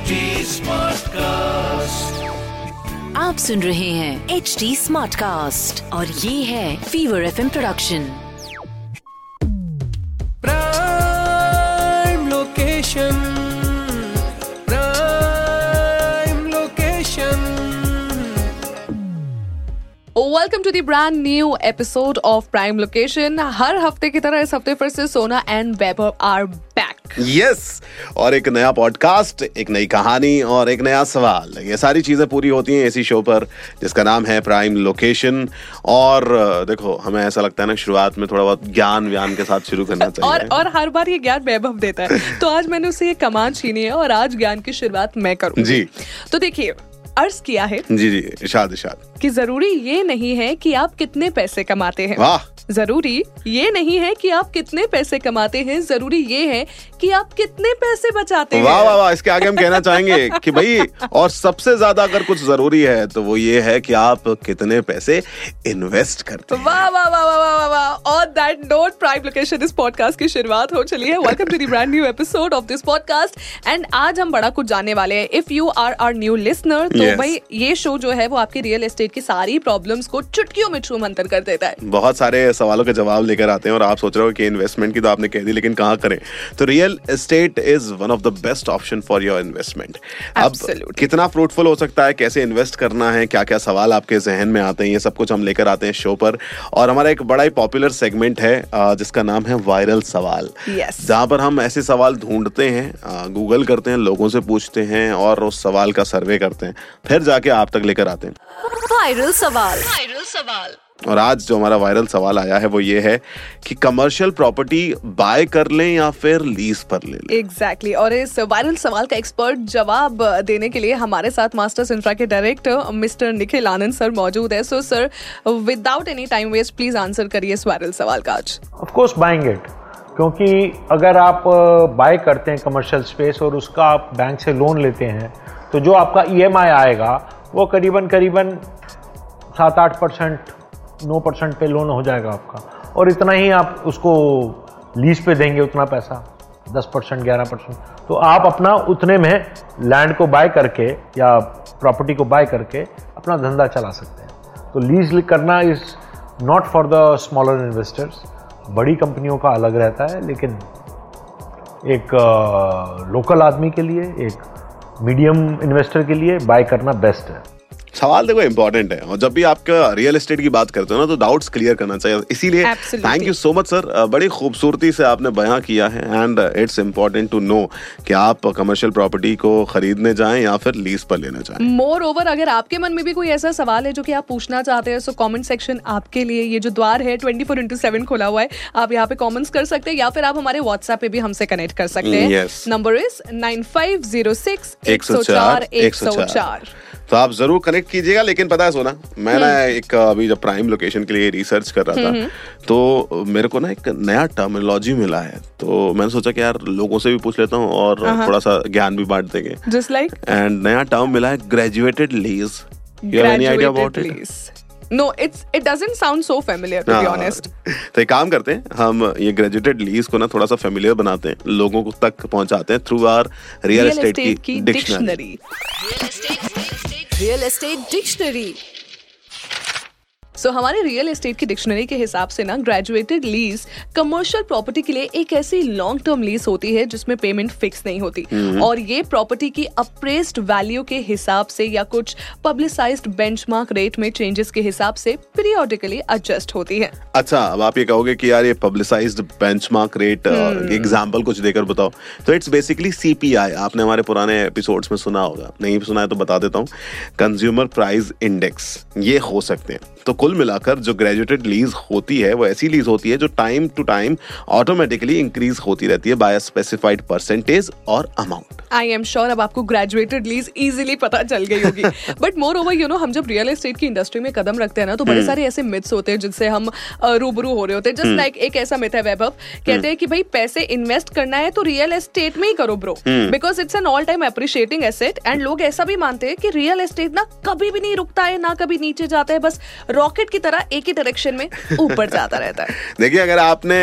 HD Smartcast. आप सुन रहे हैं एच डी स्मार्ट कास्ट और ये है Fever F production Prime location. Prime location. Welcome to the brand new episode of prime location हर हफ़्ते की तरह इस हफ़्ते फिर से Sona and Vaibhav are back yes और एक नया पॉडकास्ट एक नई कहानी और एक नया सवाल। ये सारी चीज़ें पूरी होती हैं इसी शो पर जिसका नाम है प्राइम लोकेशन और देखो हमें ऐसा लगता है ना शुरुआत में थोड़ा बहुत ज्ञान व्यान के साथ शुरू करना चाहिए। और और हर बार ये ज्ञान वैभव देता है। तो आज मैंने उसे ये कमान छीनी है और आज ज्ञान की शुरुआत मैं करूँ जी। तो देखिए अर्ज़ किया है जी जी इशाद इशाद। कि ज़रूरी ये नहीं है कि आप कितने पैसे कमाते हैं। वाह। ज़रूरी ये नहीं है कि आप कितने पैसे कमाते हैं। ज़रूरी ये है कि आप कितने पैसे बचाते हैं? वाह वाह वाह इसके आगे हम कहना चाहेंगे कि भाई और सबसे ज़्यादा अगर कुछ ज़रूरी है तो वो ये है कि आप कितने पैसे इन्वेस्ट करते हैं। वाह वाह वाह वाह वाह और दैट नोट प्राइम लोकेशन इस पॉडकास्ट की शुरुआत हो चली है। Welcome to the brand new episode of this podcast and आज हम बड़ा कुछ जानने वाले हैं। If you are are new listener तो Yes. भाई ये शो जो है वो आपकी रियल एस्टेट की सारी प्रॉब्लम्स को चुटकियों में छू मंतर कर देता है। बहुत सारे सवालों के जवाब लेकर आते हैं और आप सोच रहे हो कि इन्वेस्टमेंट की तो आपने कह दी लेकिन कहाँ करें? तो real estate is one of the best option for your investment अब कितना फ्रूटफुल हो सकता है कैसे इन्वेस्ट करना है क्या क्या सवाल आपके जहन में आते हैं ये सब कुछ हम लेकर आते हैं शो पर। और हमारा एक बड़ा ही पॉपुलर सेगमेंट है जिसका नाम है वायरल सवाल। Yes. जहाँ पर हम ऐसे सवाल ढूंढते हैं गूगल करते हैं लोगों से पूछते हैं और उस सवाल का सर्वे करते हैं। फिर जाके आप तक लेकर आते हैं। वायरल सवाल। वायरल सवाल। और आज जो हमारा वायरल सवाल आया है वो ये है कि कमर्शियल प्रॉपर्टी बाय कर लें या फिर लीज पर ले लें? Exactly exactly. और इस वायरल सवाल का एक्सपर्ट जवाब देने के लिए हमारे साथ मास्टर्स इंफ्रा के director mister Nikhil Anand sir मौजूद है। So sir without any time waste please answer करिए इस वायरल सवाल का आज। ऑफकोर्स बाइंग इट क्योंकि अगर आप बाय करते हैं कमर्शियल स्पेस और उसका आप बैंक से लोन लेते हैं तो जो आपका ईएमआई आएगा वो करीबन करीबन सात आठ परसेंट नौ परसेंट पे लोन हो जाएगा आपका। और इतना ही आप उसको लीज पे देंगे उतना पैसा, दस परसेंट, ग्यारह परसेंट। तो आप अपना उतने में लैंड को बाय करके या प्रॉपर्टी को बाय करके अपना धंधा चला सकते हैं। तो लीज करना is not for the smaller investors बड़ी कंपनियों का अलग रहता है, लेकिन एक लोकल आदमी के लिए, एक मीडियम इन्वेस्टर के लिए बाय करना बेस्ट है। सवाल देखो इंपॉर्टेंट है। और जब भी आपका रियल एस्टेट की बात करते हो ना तो डाउट्स क्लियर करना चाहिए। इसीलिए thank you so much sir बड़ी खूबसूरती से आपने बयां किया है। And it's important to know कि आप कमर्शियल प्रॉपर्टी को खरीदने जाएँ या फिर लीज पर लेना चाहें। मोर ओवर अगर आपके मन में भी कोई ऐसा सवाल है जो कि आप पूछना चाहते हैं सो कमेंट सेक्शन आपके लिए ये जो द्वार है ट्वेंटी फोर इंटू सेवन खोला हुआ है। आप यहाँ पे कमेंट्स कर सकते हैं या फिर आप हमारे व्हाट्सएप पे भी हमसे कनेक्ट कर सकते हैं। Number is nine five zero six एक सौ चार एक सौ चार तो आप ज़रूर कनेक्ट कीजिएगा लेकिन पता है सोना मैं ना हम्म। एक अभी जब प्राइम लोकेशन के लिए रिसर्च कर रहा था तो मेरे को ना एक नया टर्मिनोलॉजी मिला है। तो मैंने सोचा कि यार लोगों से भी पूछ लेता हूँ और थोड़ा सा ज्ञान भी बांट देंगे। जस्ट लाइक एंड नया टर्म मिला है graduated lease you have any idea about it No, it's it doesn't sound so familiar to be honest. तो एक काम करते हैं हम ये ग्रेजुएटेड लीज को ना थोड़ा सा फेमिलियर बनाते हैं लोगों को तक पहुंचाते हैं through our real Real estate estate की की dictionary dictionary real estate dictionary so so, हमारे रियल एस्टेट की डिक्शनरी के हिसाब से ना ग्रेजुएटेड लीज कमर्शियल प्रॉपर्टी के लिए एक ऐसी लॉन्ग टर्म लीज होती है जिसमें पेमेंट फिक्स नहीं होती। Mm-hmm. और ये प्रॉपर्टी की अप्रेस्ड वैल्यू के हिसाब से या कुछ पब्लिसाइज्ड बेंचमार्क रेट में चेंजेस के हिसाब से पीरियोडिकली एडजस्ट होती है। अच्छा अब आप ये कहोगे कि यार ये पब्लिसाइज्ड बेंचमार्क रेट। एग्जांपल कुछ देकर बताओ। तो इट्स बेसिकली सीपीआई आपने हमारे पुराने एपिसोड्स में सुना होगा। नहीं सुना है तो बता देता हूँ। कंज्यूमर प्राइस इंडेक्स ये हो सकते हैं। तो कुल मिलाकर जो ग्रेजुएटेड लीज होती है वो ऐसी लीज होती है जो time to time automatically increase होती रहती है बाय स्पेसिफाइड परसेंटेज और अमाउंट आई एम श्योर अब आपको ग्रेजुएटेड लीज इजीली पता चल गई होगी but more over you know हम जब रियल एस्टेट की इंडस्ट्री में कदम रखते हैं ना तो हम्म। बड़े सारे ऐसे मिथ्स होते हैं जिनसे हम रूबरू हो रहे होते हैं जस्ट लाइक एक ऐसा मिथ है वैभव कहते हम्म। हैं कि भाई पैसे इन्वेस्ट करना है तो रियल एस्टेट में ही करो bro hmm. Because it's an all time appreciating asset and लोग ऐसा भी मानते हैं कि रियल एस्टेट ना कभी भी नहीं रुकता है ना कभी नीचे जाता है बस रॉकेट की तरह एक ही डायरेक्शन में ऊपर जाता रहता है। देखिए अगर आपने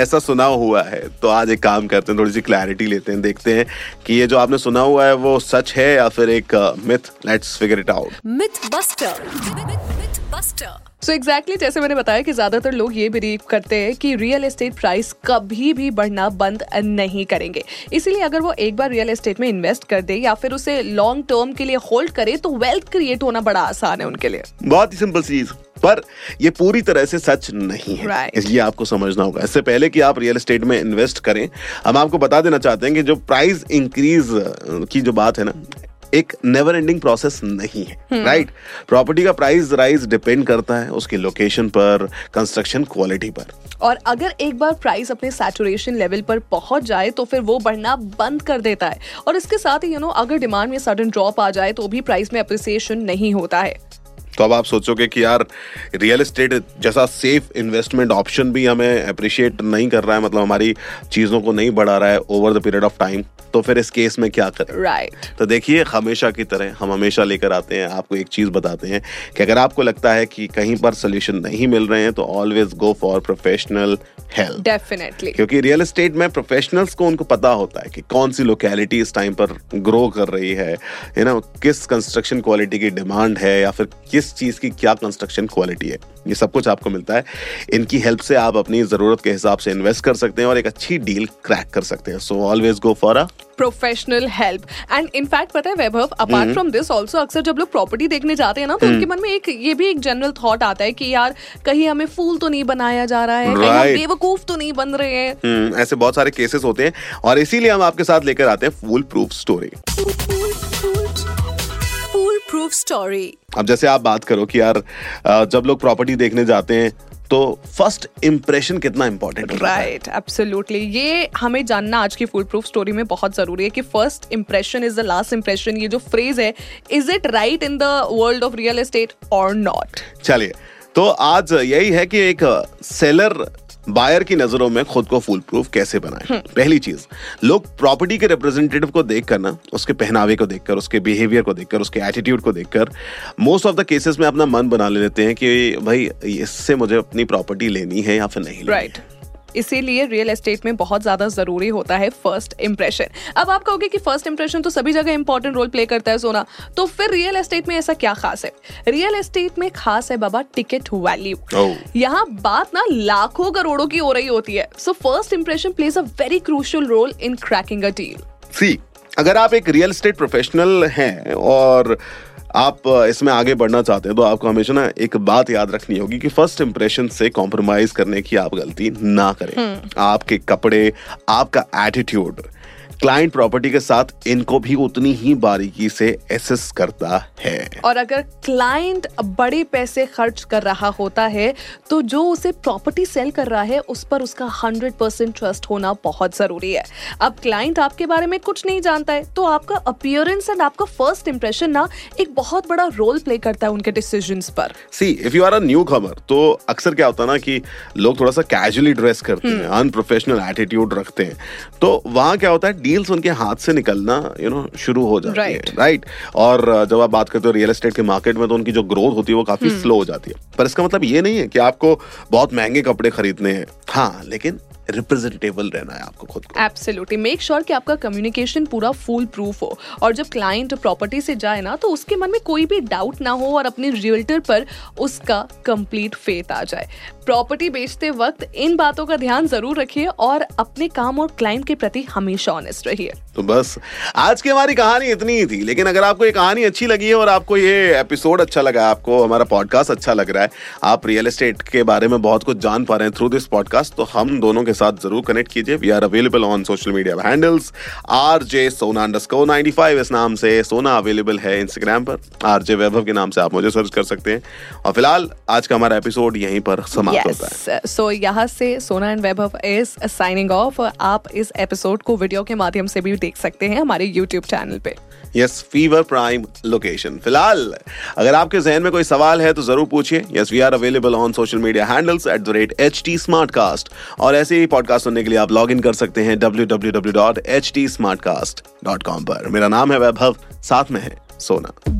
ऐसा सुना हुआ है तो आज एक काम करते हैं थोड़ी सी क्लैरिटी लेते हैं देखते हैं कि ये जो आपने सुना हुआ है वो सच है या फिर एक myth let's figure it out myth buster myth buster so exactly जैसे मैंने बताया कि ज़्यादातर लोग ये बिलीव करते हैं कि रियल एस्टेट प्राइस कभी भी बढ़ना बंद नहीं करेंगे। इसीलिए अगर वो एक बार रियल एस्टेट में इन्वेस्ट कर दे या फिर उसे लॉन्ग टर्म के लिए होल्ड करे तो वेल्थ क्रिएट होना बड़ा आसान है उनके लिए। बहुत ही सिंपल चीज़ पर ये पूरी तरह से सच नहीं है। Right. इसलिए आपको समझना होगा। इससे पहले कि आप रियल एस्टेट में इन्वेस्ट करें हम आपको बता देना चाहते हैं कि जो प्राइस इंक्रीज की जो बात है ना एक नेवर एंडिंग प्रोसेस नहीं है राइट प्रॉपर्टी का प्राइस राइज डिपेंड करता है उसकी लोकेशन पर कंस्ट्रक्शन क्वालिटी पर। और अगर एक बार प्राइस अपने सैचुरेशन लेवल पर पहुँच जाए तो फिर वो बढ़ना बंद कर देता है। और इसके साथ ही यू नो अगर डिमांड में सडन ड्रॉप आ जाए तो भी प्राइस में अप्रिसिएशन नहीं होता है। तो अब आप सोचोगे कि यार रियल एस्टेट जैसा सेफ़ इन्वेस्टमेंट ऑप्शन भी हमें अप्रिशिएट नहीं कर रहा है मतलब हमारी चीज़ों को नहीं बढ़ा रहा है over the period of time तो फिर इस केस में क्या करें? Right right. तो देखिए हमेशा की तरह हम हमेशा लेकर आते हैं आपको एक चीज़ बताते हैं कि अगर आपको लगता है कि कहीं पर सोल्यूशन नहीं मिल रहे हैं तो always go for professional help definitely क्योंकि रियल एस्टेट में प्रोफेशनल्स को उनको पता होता है कि कौन सी लोकेलिटी इस टाइम पर ग्रो कर रही है यू नो किस कंस्ट्रक्शन क्वालिटी की डिमांड है या फिर किस चीज़ की क्या कंस्ट्रक्शन क्वालिटी है? ये सब कुछ आपको मिलता है। इनकी हेल्प से आप अपनी ज़रूरत के हिसाब से इन्वेस्ट कर सकते हैं और एक अच्छी डील क्रैक कर सकते हैं। So always go for a professional help and in fact पता है Vaibhav apart from this also अक्सर जब लोग प्रॉपर्टी देखने जाते हैं ना तो उनके मन में एक ये भी एक जनरल थॉट आता है कि यार कहीं हमें फूल तो नहीं बनाया जा रहा है कहीं हम Right. बेवकूफ़ तो नहीं बन रहे हैं। हम्म, ऐसे बहुत सारे केसेस होते हैं। और इसीलिए हम आपके साथ लेकर आते हैं fool proof story proof story अब जैसे आप बात करो कि यार जब लोग प्रॉपर्टी देखने जाते हैं तो फ़र्स्ट इंप्रेशन कितना इंपॉर्टेंट है? राइट एब्सोल्युटली ये हमें जानना आज की फुल प्रूफ स्टोरी में बहुत ज़रूरी है कि first impression is the last impression ये जो फ्रेज है is it right in the world of real estate और नॉट चलिए तो आज यही है कि एक सेलर बायर की नज़रों में खुद को फूल प्रूफ कैसे बनाए? पहली चीज़ लोग प्रॉपर्टी के रिप्रेजेंटेटिव को देखकर ना उसके पहनावे को देखकर उसके बिहेवियर को देखकर उसके एटीट्यूड को देखकर मोस्ट ऑफ़ द केसेस में अपना मन बना लेते हैं कि भाई इससे मुझे अपनी प्रॉपर्टी लेनी है या फिर नहीं लेनी राइट इसीलिए रियल एस्टेट में बहुत ज़्यादा ज़रूरी होता है फ़र्स्ट इंप्रेशन अब आप कहोगे कि फ़र्स्ट इंप्रेशन तो सभी जगह इंपॉर्टेंट रोल प्ले करता है सोना तो फिर रियल एस्टेट में ऐसा क्या खास है? रियल एस्टेट में खास है बाबा टिकट वैल्यू Oh. यहाँ बात ना लाखों करोड़ों की हो रही होती है। So first impression plays a very crucial role in cracking a deal see अगर आप एक रियल एस्टेट प्रोफेशनल हैं और आप इसमें आगे बढ़ना चाहते हैं तो आपको हमेशा ना एक बात याद रखनी होगी कि फ़र्स्ट इंप्रेशन से कॉम्प्रोमाइज करने की आप गलती ना करें। आपके कपड़े आपका एटीट्यूड क्लाइंट प्रॉपर्टी के साथ इनको भी उतनी ही बारीकी से एसेस करता है। और अगर क्लाइंट बड़े पैसे खर्च कर रहा होता है तो जो उसे प्रॉपर्टी सेल कर रहा है उस पर उसका हंड्रेड परसेंट ट्रस्ट होना बहुत ज़रूरी है। अब क्लाइंट आपके बारे में कुछ नहीं जानता है तो आपका अपियरेंस एंड आपका फ़र्स्ट इंप्रेशन ना एक बहुत बड़ा रोल प्ले करता है उनके डिसीज़न पर। See if you are a newcomer तो अक्सर क्या होता है ना कि लोग थोड़ा सा कैजुअली ड्रेस करते हैं अनप्रोफेशनल एटीट्यूड रखते हैं। तो वहाँ क्या होता है डील्स उनके हाथ से निकलना यू नो शुरू हो जाती Right. है राइट right? और uh, जब आप बात करते हो रियल एस्टेट के मार्केट में तो उनकी जो ग्रोथ होती है वो काफ़ी स्लो हो जाती है। पर इसका मतलब ये नहीं है कि आपको बहुत महँगे कपड़े खरीदने हैं। हाँ लेकिन रिप्रेजेंटेबल रहना है आपको खुद को। एब्सोल्युटली मेक श्योर कि आपका कम्युनिकेशन पूरा फुल प्रूफ हो। और जब क्लाइंट प्रॉपर्टी से जाए ना तो उसके मन में कोई भी डाउट ना हो और अपने रियल्टर पर उसका कंप्लीट फेथ आ जाए। प्रॉपर्टी बेचते वक्त इन बातों का ध्यान ज़रूर रखिए और अपने काम और क्लाइंट के प्रति हमेशा ऑनेस्ट रहिए। तो बस, आज की हमारी कहानी इतनी ही थी, लेकिन अगर आपको ये कहानी अच्छी लगी है और आपको ये एपिसोड अच्छा लगा, आपको हमारा पॉडकास्ट अच्छा लग रहा है, आप रियल एस्टेट के बारे में बहुत कुछ जान पा रहे हैं थ्रू दिस पॉडकास्ट तो हम दोनों के साथ ज़रूर कनेक्ट कीजिए। We are available on social media handles R J Sona underscore ninety five इस नाम से सोना अवेलेबल है इंस्टाग्राम पर। आर जे वैभव के नाम से आप मुझे सर्च कर सकते हैं। और फ़िलहाल, आज का हमारा एपिसोड यहीं पर समाप्त यस सो यहाँ से Sona and Vaibhav is signing off आप इस एपिसोड को वीडियो के माध्यम से भी देख सकते हैं हमारे यूट्यूब चैनल पे। यस फीवर प्राइम लोकेशन फ़िलहाल अगर आपके जहन में कोई सवाल है तो ज़रूर पूछिए। Yes we are available on social media handles at the rate H T Smartcast और ऐसे ही पॉडकास्ट सुनने के लिए आप लॉग इन कर सकते हैं W W W dot H T Smartcast dot com पर। मेरा नाम है वैभव साथ में है सोना